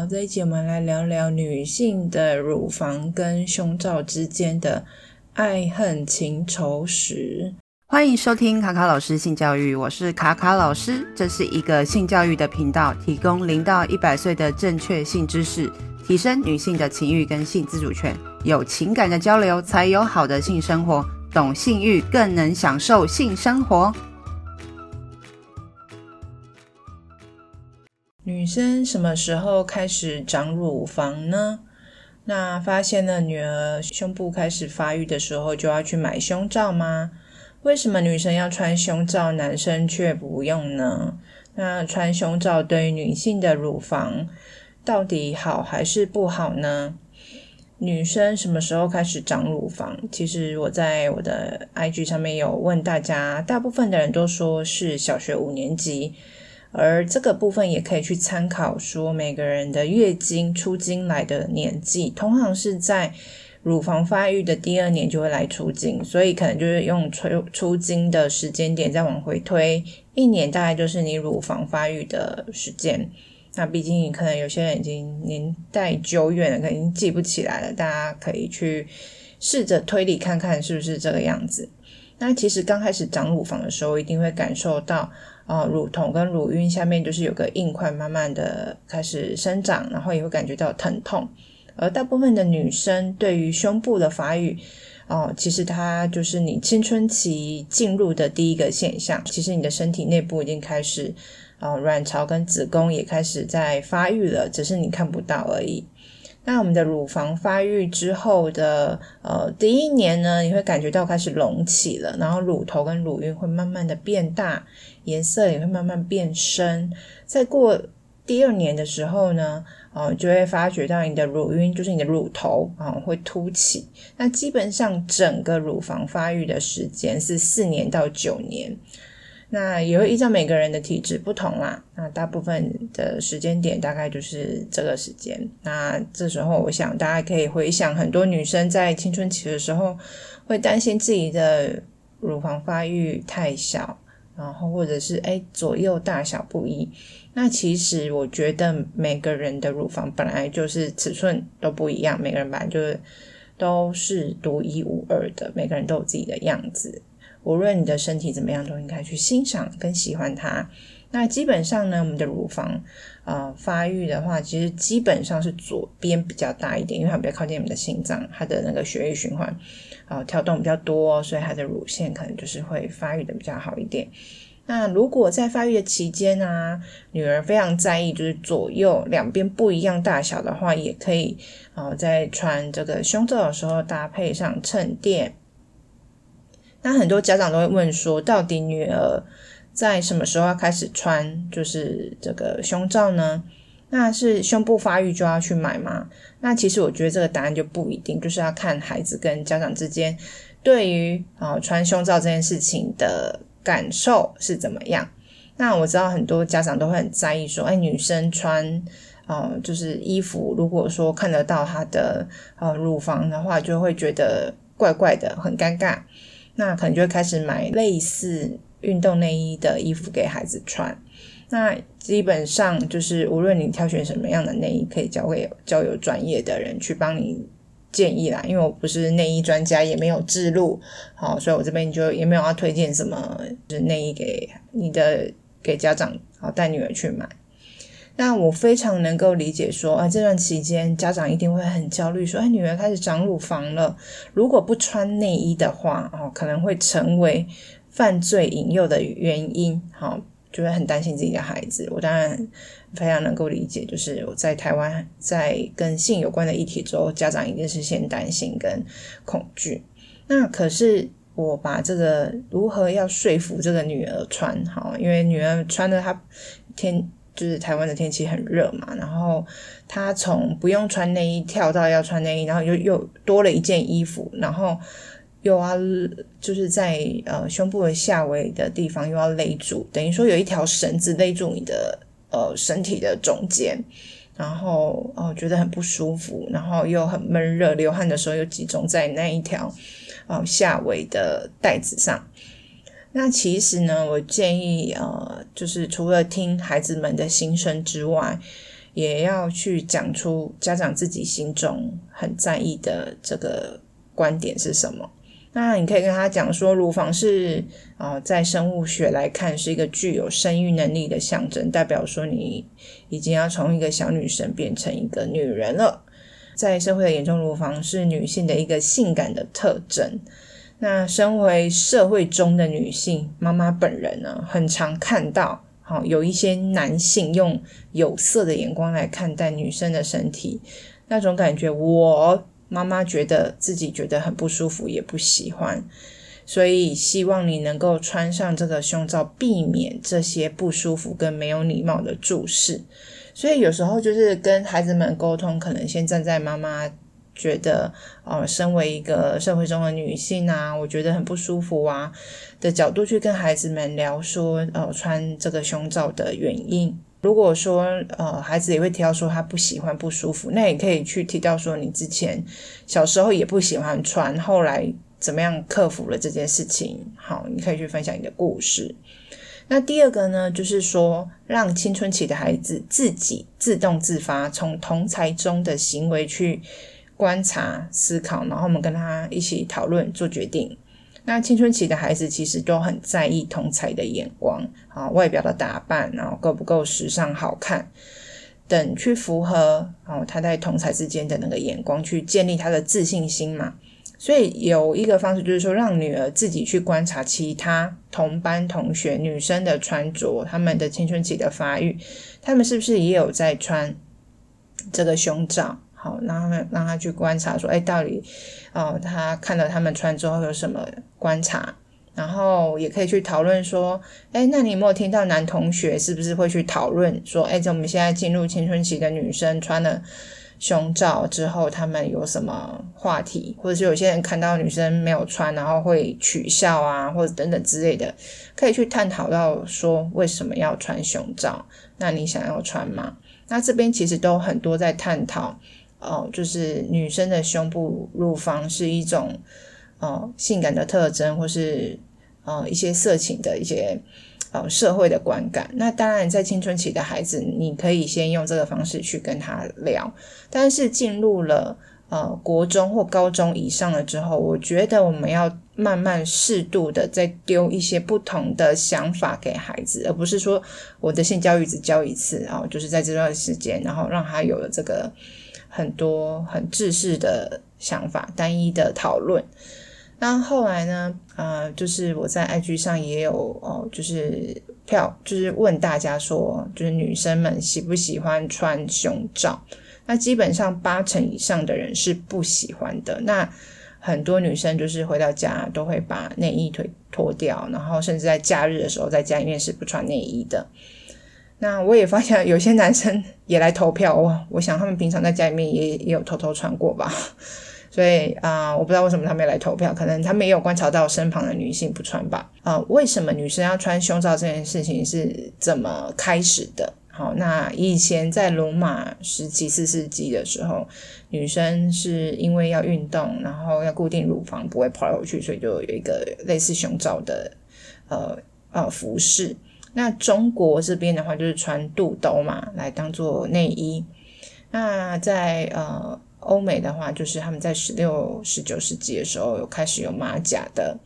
好，这一集我们来聊聊女性的乳房跟胸罩之间的爱恨情仇史。欢迎收听卡卡老师性教育，我是卡卡老师，这是一个性教育的频道，提供零到一百岁的正确性知识，提升女性的情欲跟性自主权。有情感的交流，才有好的性生活。懂性欲，更能享受性生活。女生什么时候开始长乳房呢？那发现了女儿胸部开始发育的时候，就要去买胸罩吗？为什么女生要穿胸罩，男生却不用呢？那穿胸罩对于女性的乳房到底好还是不好呢？女生什么时候开始长乳房？其实我在我的 IG 上面有问大家，大部分的人都说是小学五年级。而这个部分也可以去参考，说每个人的月经出经来的年纪，通常是在乳房发育的第二年就会来出经，所以可能就是用出出经的时间点再往回推一年，大概就是你乳房发育的时间。那毕竟你可能有些人已经年代久远了，可能已经记不起来了，大家可以去试着推理看看是不是这个样子。那其实刚开始长乳房的时候，一定会感受到。啊、乳头跟乳晕下面就是有个硬块，慢慢的开始生长，然后也会感觉到疼痛。而大部分的女生对于胸部的发育，哦，其实它就是你青春期进入的第一个现象。其实你的身体内部已经开始，啊、卵巢跟子宫也开始在发育了，只是你看不到而已。那我们的乳房发育之后的呃第一年呢，你会感觉到开始隆起了，然后乳头跟乳晕会慢慢的变大，颜色也会慢慢变深。再过第二年的时候呢，呃，就会发觉到你的乳晕就是你的乳头啊，呃，会凸起。那基本上整个乳房发育的时间是四年到九年。那也会依照每个人的体质不同啦，那大部分的时间点大概就是这个时间。那这时候，我想大家可以回想，很多女生在青春期的时候会担心自己的乳房发育太小，然后或者是诶左右大小不一。那其实我觉得每个人的乳房本来就是尺寸都不一样，每个人本来就是都是独一无二的，每个人都有自己的样子。无论你的身体怎么样，都应该去欣赏跟喜欢它。那基本上呢，我们的乳房呃发育的话，其实基本上是左边比较大一点，因为它比较靠近我们的心脏，它的那个血液循环啊、跳动比较多，所以它的乳腺可能就是会发育的比较好一点。那如果在发育的期间啊，女儿非常在意就是左右两边不一样大小的话，也可以啊、在穿这个胸罩的时候搭配上衬垫。那很多家长都会问说，到底女儿在什么时候要开始穿就是这个胸罩呢？那是胸部发育就要去买吗？那其实我觉得这个答案就不一定，就是要看孩子跟家长之间对于啊穿胸罩这件事情的感受是怎么样。那我知道很多家长都会很在意说，哎，女生穿啊就是衣服，如果说看得到她的呃乳房的话，就会觉得怪怪的，很尴尬。那可能就会开始买类似运动内衣的衣服给孩子穿。那基本上就是无论你挑选什么样的内衣，可以交给交由专业的人去帮你建议啦。因为我不是内衣专家，也没有置入，好，所以我这边就也没有要推荐什么就是内衣给你的给家长，好带女儿去买。那我非常能够理解说，啊，这段期间家长一定会很焦虑，说，哎，女儿开始长乳房了，如果不穿内衣的话，哦，可能会成为犯罪引诱的原因，好，就会很担心自己的孩子。我当然非常能够理解，就是我在台湾在跟性有关的议题之后，家长一定是先担心跟恐惧。那可是我把这个如何要说服这个女儿穿好，因为女儿穿的她天。就是台湾的天气很热嘛，然后他从不用穿内衣跳到要穿内衣，然后又又多了一件衣服，然后又要就是在呃胸部的下围的地方又要勒住，等于说有一条绳子勒住你的呃身体的中间，然后哦、觉得很不舒服，然后又很闷热，流汗的时候又集中在那一条呃下围的带子上。那其实呢，我建议呃，就是除了听孩子们的心声之外，也要去讲出家长自己心中很在意的这个观点是什么。那你可以跟他讲说，乳房是啊、在生物学来看是一个具有生育能力的象征，代表说你已经要从一个小女生变成一个女人了。在社会的眼中，乳房是女性的一个性感的特征。那身为社会中的女性妈妈本人呢，很常看到，好、有一些男性用有色的眼光来看待女生的身体，那种感觉我。妈妈觉得自己觉得很不舒服，也不喜欢，所以希望你能够穿上这个胸罩，避免这些不舒服跟没有礼貌的注视。所以有时候就是跟孩子们沟通，可能先站在妈妈觉得，呃，身为一个社会中的女性啊，我觉得很不舒服啊的角度去跟孩子们聊说，呃，穿这个胸罩的原因。如果说呃孩子也会提到说他不喜欢不舒服，那也可以去提到说你之前小时候也不喜欢穿，后来怎么样克服了这件事情？好，你可以去分享你的故事。那第二个呢，就是说让青春期的孩子自己自动自发从同侪中的行为去观察思考，然后我们跟他一起讨论做决定。那青春期的孩子其实都很在意同才的眼光啊，外表的打扮，然后够不够时尚好看等，去符合哦他在同才之间的那个眼光，去建立他的自信心嘛。所以有一个方式就是说，让女儿自己去观察其他同班同学女生的穿着，他们的青春期的发育，他们是不是也有在穿这个胸罩？好，让他们让他去观察，说，哎，到底，哦，他看到他们穿之后有什么观察？然后也可以去讨论说，哎，那你有没有听到男同学是不是会去讨论说，哎，这我们现在进入青春期的女生穿了胸罩之后，他们有什么话题？或者是有些人看到女生没有穿，然后会取笑啊，或者等等之类的，可以去探讨到说，为什么要穿胸罩？那你想要穿吗？那这边其实都很多在探讨。哦，就是女生的胸部、乳房是一种哦性感的特征，或是呃一些色情的一些呃社会的观感。那当然，在青春期的孩子，你可以先用这个方式去跟他聊。但是进入了呃国中或高中以上了之后，我觉得我们要慢慢适度的再丢一些不同的想法给孩子，而不是说我的性教育只教一次啊，就是在这段时间，然后让他有了这个。很多很制式的想法，单一的讨论。那后来呢？呃，就是我在 IG 上也有哦，就是票，就是问大家说，就是女生们喜不喜欢穿胸罩？那基本上八成以上的人是不喜欢的。那很多女生就是回到家都会把内衣腿脱掉，然后甚至在假日的时候在家里面是不穿内衣的。那我也发现 有些男生也来投票哦，我想他们平常在家里面也也有偷偷穿过吧，所以啊、我不知道为什么他们也来投票，可能他们也有观察到身旁的女性不穿吧。啊、为什么女生要穿胸罩这件事情是怎么开始的？好，那以前在罗马时期四世纪的时候，女生是因为要运动，然后要固定乳房不会跑来跑去，所以就有一个类似胸罩的呃呃服饰。那中国这边的话，就是穿肚兜嘛，来当做内衣。那在呃欧美的话，就是他们在十六、十九世纪的时候，有开始有马甲的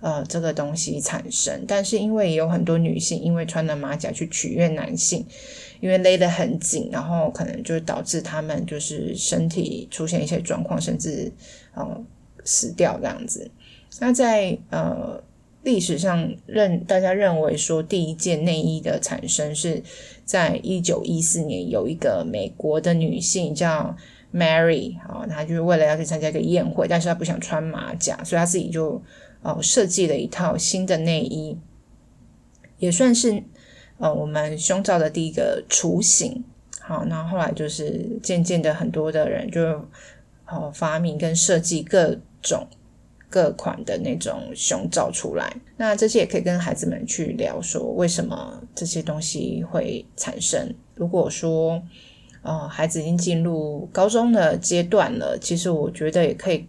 呃这个东西产生。但是因为也有很多女性因为穿了马甲去取悦男性，因为勒得很紧，然后可能就导致他们就是身体出现一些状况，甚至呃死掉这样子。那在呃。历史上认大家认为说，第一件内衣的产生是在一九一四年，有一个美国的女性叫 Mary 啊，她就是为了要去参加一个宴会，但是她不想穿马甲，所以她自己就哦设计了一套新的内衣，也算是呃我们胸罩的第一个雏形。好，那后来就是渐渐的很多的人就哦发明跟设计各种。各款的那种胸罩出来，那这些也可以跟孩子们去聊说，为什么这些东西会产生。如果说，呃，孩子已经进入高中的阶段了，其实我觉得也可以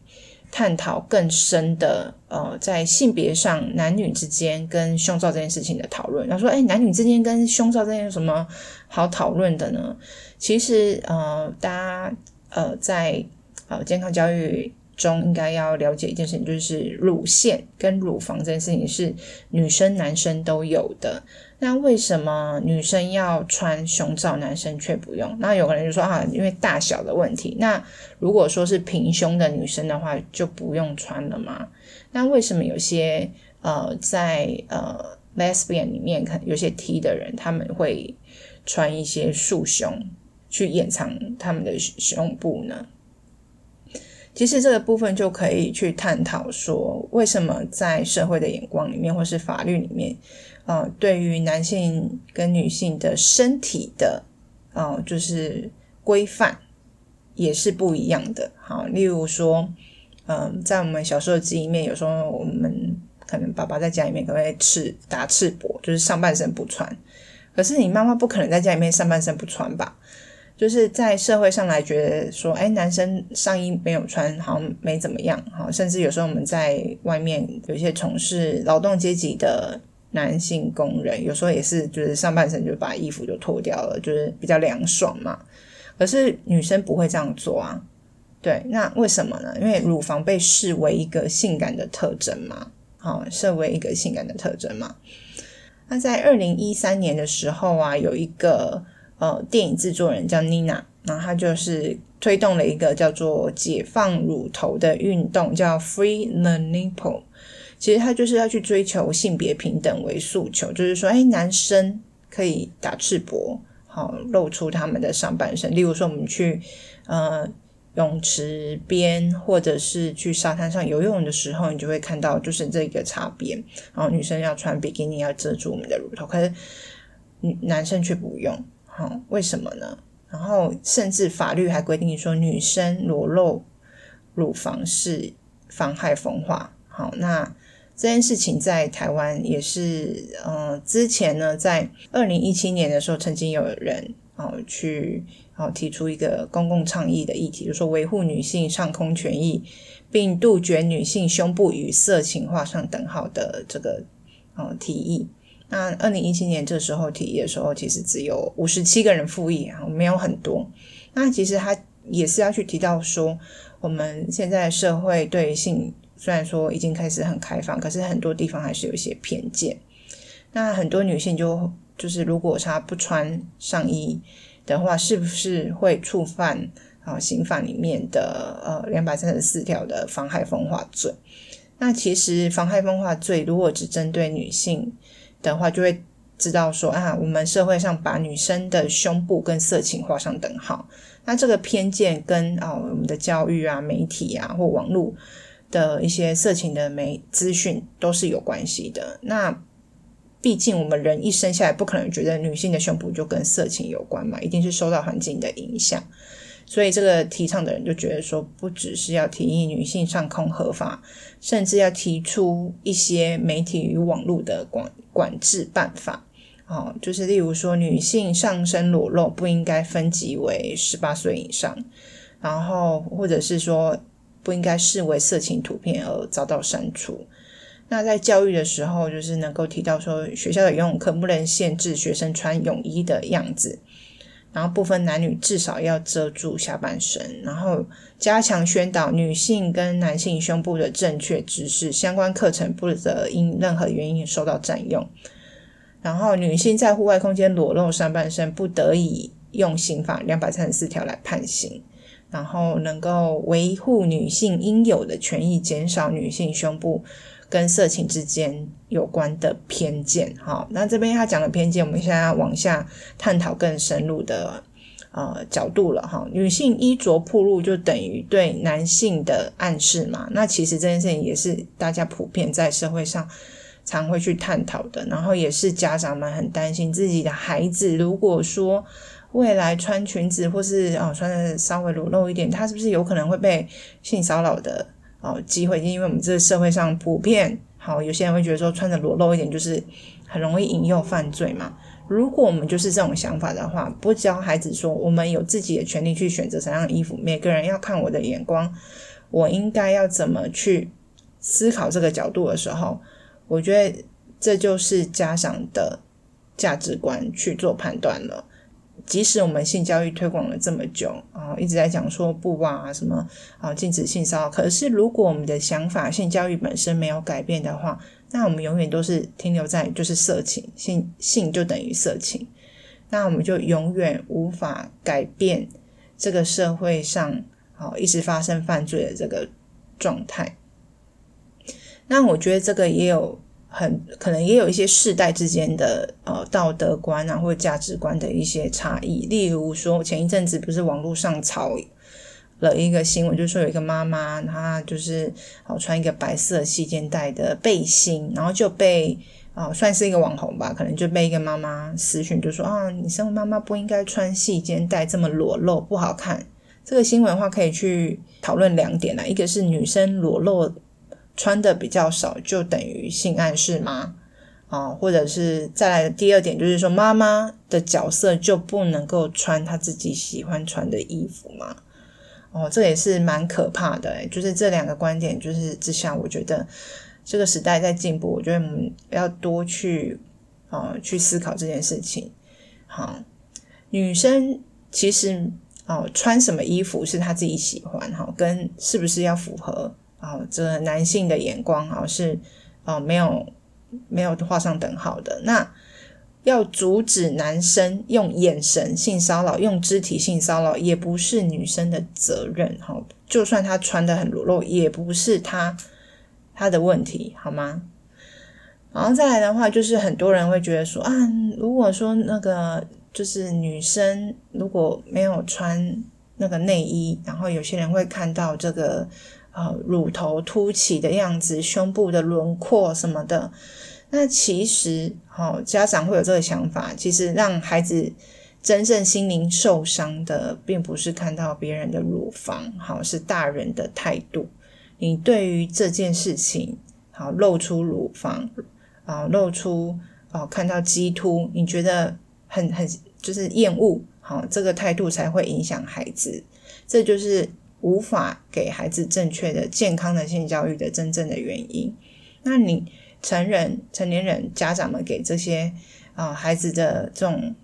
探讨更深的呃，在性别上男女之间跟胸罩这件事情的讨论。他说：“哎，男女之间跟胸罩这件有什么好讨论的呢？”其实呃，大家呃在呃健康教育中应该要了解一件事情，就是乳腺跟乳房这件事情是女生男生都有的。那为什么女生要穿胸罩，男生却不用？那有个人就说啊，因为大小的问题。那如果说是平胸的女生的话，就不用穿了吗？那为什么有些呃在呃 lesbian 里面看有些 T 的人，他们会穿一些束胸去掩藏他们的胸部呢？其实这个部分就可以去探讨说，为什么在社会的眼光里面，或是法律里面。呃，对于男性跟女性的身体的，呃，就是规范也是不一样的。好，例如说，嗯、在我们小时候记忆里面，有时候我们可能爸爸在家里面可能会赤打赤膊，就是上半身不穿。可是你妈妈不可能在家里面上半身不穿吧？就是在社会上来觉得说，哎，男生上衣没有穿好像没怎么样。哈，甚至有时候我们在外面有一些从事劳动阶级的。男性工人有时候也是，就是上半身就把衣服就脱掉了，就是比较凉爽嘛。可是女生不会这样做啊，对，那为什么呢？因为乳房被视为一个性感的特征嘛，好，视为一个性感的特征嘛。那在二零一三年的时候啊，有一个呃电影制作人叫 Nina，然后他就是推动了一个叫做“解放乳头”的运动，叫 Free the Nipple。其实他就是要去追求性别平等为诉求，就是说，哎，男生可以打赤膊，好露出他们的上半身。例如说，我们去呃泳池边，或者是去沙滩上游泳的时候，你就会看到就是这个差别。然后女生要穿比基尼，要遮住我们的乳头，可是女男生却不用，好，为什么呢？然后甚至法律还规定说，女生裸露乳房是妨害风化。好，那。这件事情在台湾也是，呃，之前呢，在二零一七年的时候，曾经有人哦去哦提出一个公共倡议的议题，就是说维护女性上空权益，并杜绝女性胸部与色情画上等号的这个哦提议。那二零一七年这时候提议的时候，其实只有五十七个人附议啊，没有很多。那其实他也是要去提到说，我们现在社会对性。虽然说已经开始很开放，可是很多地方还是有一些偏见。那很多女性就就是，如果她不穿上衣的话，是不是会触犯啊刑法里面的呃两百三十四条的妨害风化罪？那其实妨害风化罪如果只针对女性的话，就会知道说啊，我们社会上把女生的胸部跟色情画上等号。那这个偏见跟啊我们的教育啊、媒体啊或网络。的一些色情的媒资讯都是有关系的。那毕竟我们人一生下来不可能觉得女性的胸部就跟色情有关嘛，一定是受到环境的影响。所以这个提倡的人就觉得说，不只是要提议女性上空合法，甚至要提出一些媒体与网络的管管制办法。哦，就是例如说，女性上身裸露不应该分级为十八岁以上，然后或者是说。不应该视为色情图片而遭到删除。那在教育的时候，就是能够提到说，学校的游泳课不能限制学生穿泳衣的样子，然后不分男女至少要遮住下半身，然后加强宣导女性跟男性胸部的正确知识，相关课程不得因任何原因受到占用。然后女性在户外空间裸露上半身，不得以用刑法两百三十四条来判刑。然后能够维护女性应有的权益，减少女性胸部跟色情之间有关的偏见。好，那这边他讲的偏见，我们现在要往下探讨更深入的呃角度了哈。女性衣着暴露就等于对男性的暗示嘛？那其实这件事情也是大家普遍在社会上常会去探讨的，然后也是家长们很担心自己的孩子，如果说。未来穿裙子或是哦穿的稍微裸露一点，他是不是有可能会被性骚扰的哦机会？因为我们这个社会上普遍好，有些人会觉得说穿的裸露一点就是很容易引诱犯罪嘛。如果我们就是这种想法的话，不教孩子说我们有自己的权利去选择什么样的衣服，每个人要看我的眼光，我应该要怎么去思考这个角度的时候，我觉得这就是家长的价值观去做判断了。即使我们性教育推广了这么久啊，一直在讲说不啊什么啊禁止性骚扰，可是如果我们的想法性教育本身没有改变的话，那我们永远都是停留在就是色情，性性就等于色情，那我们就永远无法改变这个社会上啊一直发生犯罪的这个状态。那我觉得这个也有。很可能也有一些世代之间的呃道德观啊，或者价值观的一些差异。例如说，前一阵子不是网络上炒了一个新闻，就是说有一个妈妈，她就是好穿一个白色细肩带的背心，然后就被啊、算是一个网红吧，可能就被一个妈妈私讯，就说啊，你身为妈妈不应该穿细肩带这么裸露，不好看。这个新闻的话可以去讨论两点啦，一个是女生裸露。穿的比较少就等于性暗示吗？啊，或者是再来的第二点就是说，妈妈的角色就不能够穿她自己喜欢穿的衣服吗？哦，这也是蛮可怕的，就是这两个观点就是之下，我觉得这个时代在进步，我觉得我们要多去啊去思考这件事情。好，女生其实哦穿什么衣服是她自己喜欢哈，跟是不是要符合。啊，这男性的眼光啊是啊没有没有画上等号的。那要阻止男生用眼神性骚扰、用肢体性骚扰，也不是女生的责任。哈，就算他穿得很裸露，也不是他他的问题，好吗？然后再来的话，就是很多人会觉得说啊，如果说那个就是女生如果没有穿那个内衣，然后有些人会看到这个。呃，乳头凸起的样子，胸部的轮廓什么的，那其实，好、哦、家长会有这个想法。其实让孩子真正心灵受伤的，并不是看到别人的乳房，好、是大人的态度。你对于这件事情，好、露出乳房，啊、露出哦看到激凸，你觉得很很就是厌恶，好、这个态度才会影响孩子。这就是。无法给孩子正确的、健康的性教育的真正的原因，那你成人、成年人家长们给这些啊、孩子的这种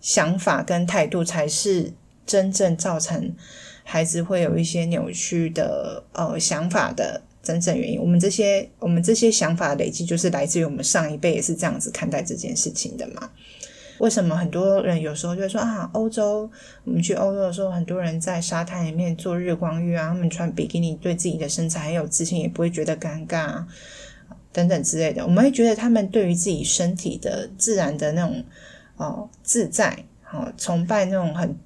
想法跟态度，才是真正造成孩子会有一些扭曲的呃想法的真正原因。我们这些我们这些想法累积，就是来自于我们上一辈也是这样子看待这件事情的嘛。为什么很多人有时候就会说啊，欧洲，我们去欧洲的时候，很多人在沙滩里面做日光浴啊，他们穿比基尼，对自己的身材很有自信，也不会觉得尴尬等等之类的。我们会觉得他们对于自己身体的自然的那种哦自在，好崇拜那种很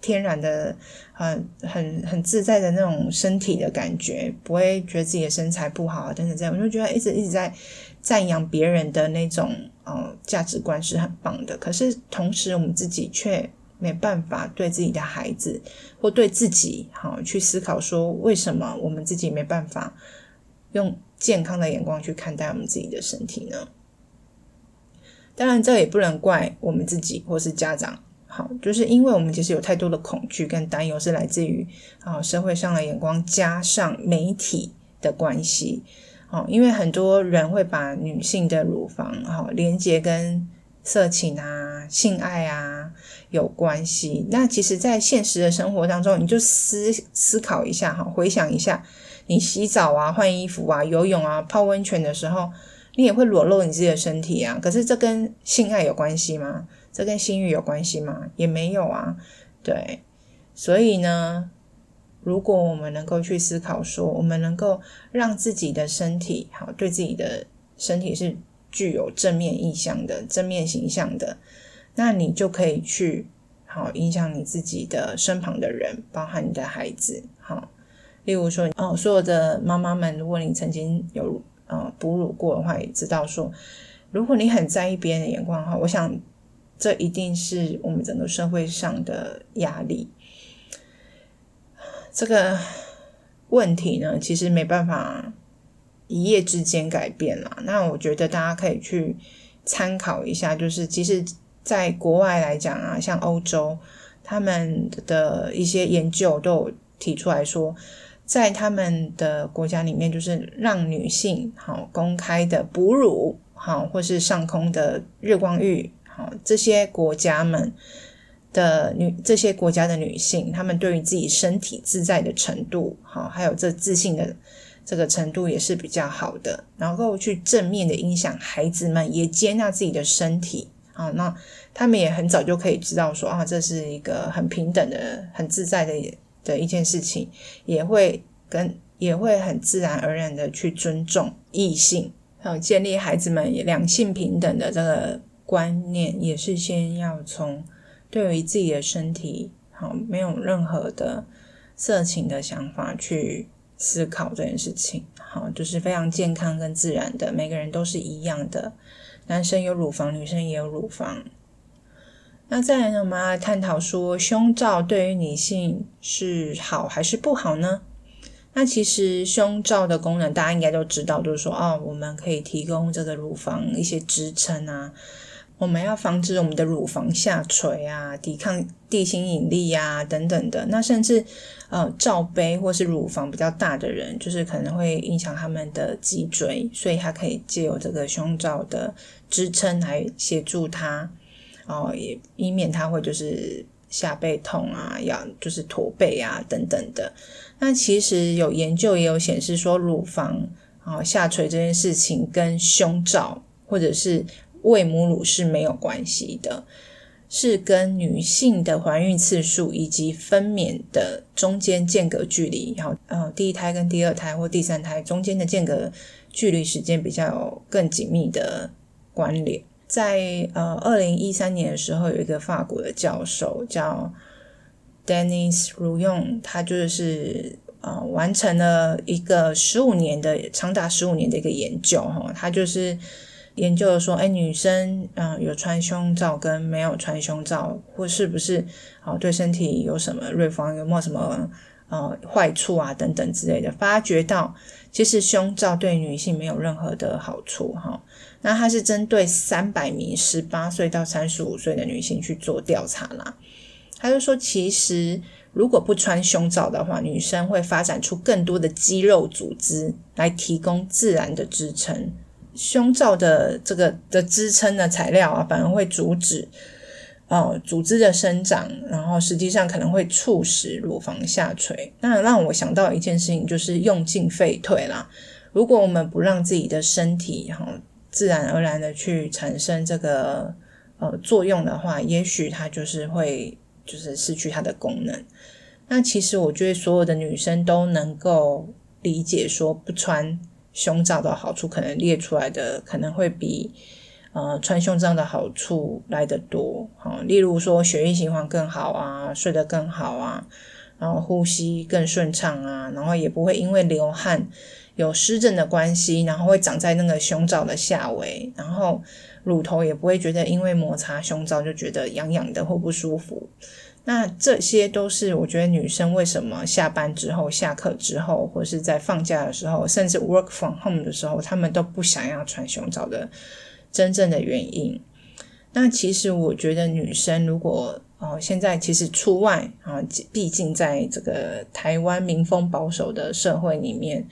天然的、很很很自在的那种身体的感觉，不会觉得自己的身材不好啊等等这样。我就觉得一直一直在赞扬别人的那种。嗯，价值观是很棒的，可是同时我们自己却没办法对自己的孩子或对自己好去思考，说为什么我们自己没办法用健康的眼光去看待我们自己的身体呢？当然，这也不能怪我们自己或是家长，好，就是因为我们其实有太多的恐惧跟担忧，是来自于啊社会上的眼光加上媒体的关系。哦，因为很多人会把女性的乳房哈连接跟色情啊、性爱啊有关系。那其实，在现实的生活当中，你就思思考一下哈，回想一下，你洗澡啊、换衣服啊、游泳啊、泡温泉的时候，你也会裸露你自己的身体啊。可是，这跟性爱有关系吗？这跟性欲有关系吗？也没有啊。对，所以呢。如果我们能够去思考说，我们能够让自己的身体好，对自己的身体是具有正面意向的、正面形象的，那你就可以去好影响你自己的身旁的人，包含你的孩子。好，例如说哦，所有的妈妈们，如果你曾经有呃哺乳过的话，也知道说，如果你很在意别人的眼光的话，我想这一定是我们整个社会上的压力。这个问题呢，其实没办法一夜之间改变啦。那我觉得大家可以去参考一下，就是其实在国外来讲啊，像欧洲，他们的一些研究都有提出来说，在他们的国家里面，就是让女性好公开的哺乳，好或是上空的日光浴，好这些国家们的女这些国家的女性，她们对于自己身体自在的程度，哈还有这自信的这个程度也是比较好的，然后去正面的影响孩子们也接纳自己的身体，啊那他们也很早就可以知道说啊，这是一个很平等的、很自在的的一件事情，也会跟也会很自然而然的去尊重异性，还有建立孩子们两性平等的这个观念，也是先要从对于自己的身体好没有任何的色情的想法去思考这件事情，好就是非常健康跟自然的，每个人都是一样的，男生有乳房，女生也有乳房。那再来呢，我们要来探讨说，胸罩对于女性是好还是不好呢？那其实胸罩的功能大家应该都知道，就是说，哦，我们可以提供这个乳房一些支撑啊，我们要防止我们的乳房下垂啊，抵抗地心引力啊等等的。那甚至呃罩杯或是乳房比较大的人，就是可能会影响他们的脊椎，所以它可以借由这个胸罩的支撑来协助他。哦，也以免他会就是下背痛啊，要就是驼背啊等等的。那其实有研究也有显示说，乳房啊下垂这件事情跟胸罩或者是喂母乳是没有关系的，是跟女性的怀孕次数以及分娩的中间间隔距离，然后呃第一胎跟第二胎或第三胎中间的间隔距离时间比较有更紧密的关联。在呃，二零一三年的时候，有一个法国的教授叫 Denis Rouillon，他就是呃完成了一个十五年的长达十五年的一个研究哈，他就是研究说，哎，女生嗯、有穿胸罩跟没有穿胸罩，或是不是啊、呃、对身体有什么乳房有没有什么呃坏处啊等等之类的，发觉到其实胸罩对女性没有任何的好处哈。那他是针对三百名十八岁到三十五岁的女性去做调查啦。他就说，其实如果不穿胸罩的话，女生会发展出更多的肌肉组织来提供自然的支撑。胸罩的这个的支撑的材料啊，反而会阻止哦组织的生长，然后实际上可能会促使乳房下垂。那让我想到一件事情，就是用进废退啦。如果我们不让自己的身体哈，自然而然的去产生这个呃作用的话，也许它就是会就是失去它的功能。那其实我觉得所有的女生都能够理解，说不穿胸罩的好处，可能列出来的可能会比呃穿胸罩的好处来得多。好，例如说血液循环更好啊，睡得更好啊，然后呼吸更顺畅啊，然后也不会因为流汗。有湿疹的关系，然后会长在那个胸罩的下围，然后乳头也不会觉得因为摩擦胸罩就觉得痒痒的或不舒服。那这些都是我觉得女生为什么下班之后、下课之后，或是在放假的时候，甚至 work from home 的时候，她们都不想要穿胸罩的真正的原因。那其实我觉得女生如果哦，现在其实出外啊，毕竟在这个台湾民风保守的社会里面。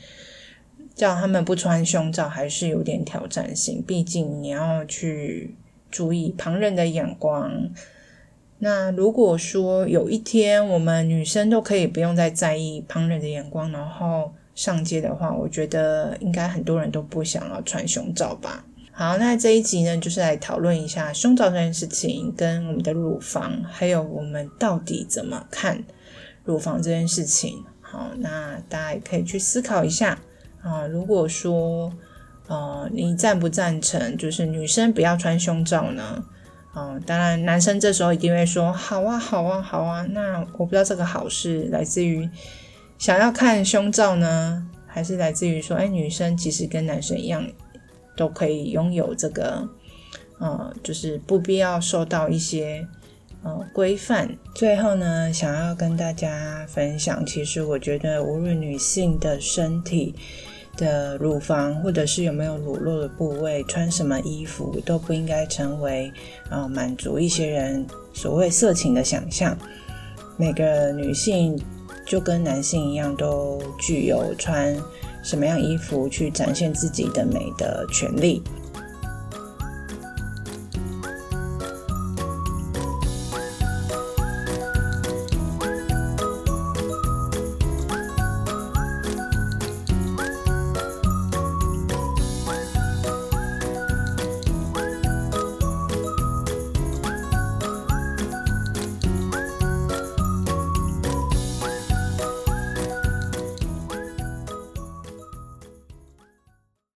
叫他们不穿胸罩还是有点挑战性，毕竟你要去注意旁人的眼光。那如果说有一天我们女生都可以不用再在意旁人的眼光，然后上街的话，我觉得应该很多人都不想要穿胸罩吧。好，那这一集呢，就是来讨论一下胸罩这件事情，跟我们的乳房，还有我们到底怎么看乳房这件事情。好，那大家也可以去思考一下。啊，如果说，呃，你赞不赞成，就是女生不要穿胸罩呢？啊，当然，男生这时候一定会说，好啊，好啊，好啊。那我不知道这个好是来自于想要看胸罩呢，还是来自于说，哎，女生其实跟男生一样，都可以拥有这个，呃，就是不必要受到一些呃规范。最后呢，想要跟大家分享，其实我觉得，无论女性的身体。的乳房，或者是有没有裸露的部位，穿什么衣服都不应该成为啊、满足一些人所谓色情的想象。每个女性就跟男性一样，都具有穿什么样衣服去展现自己的美的权利。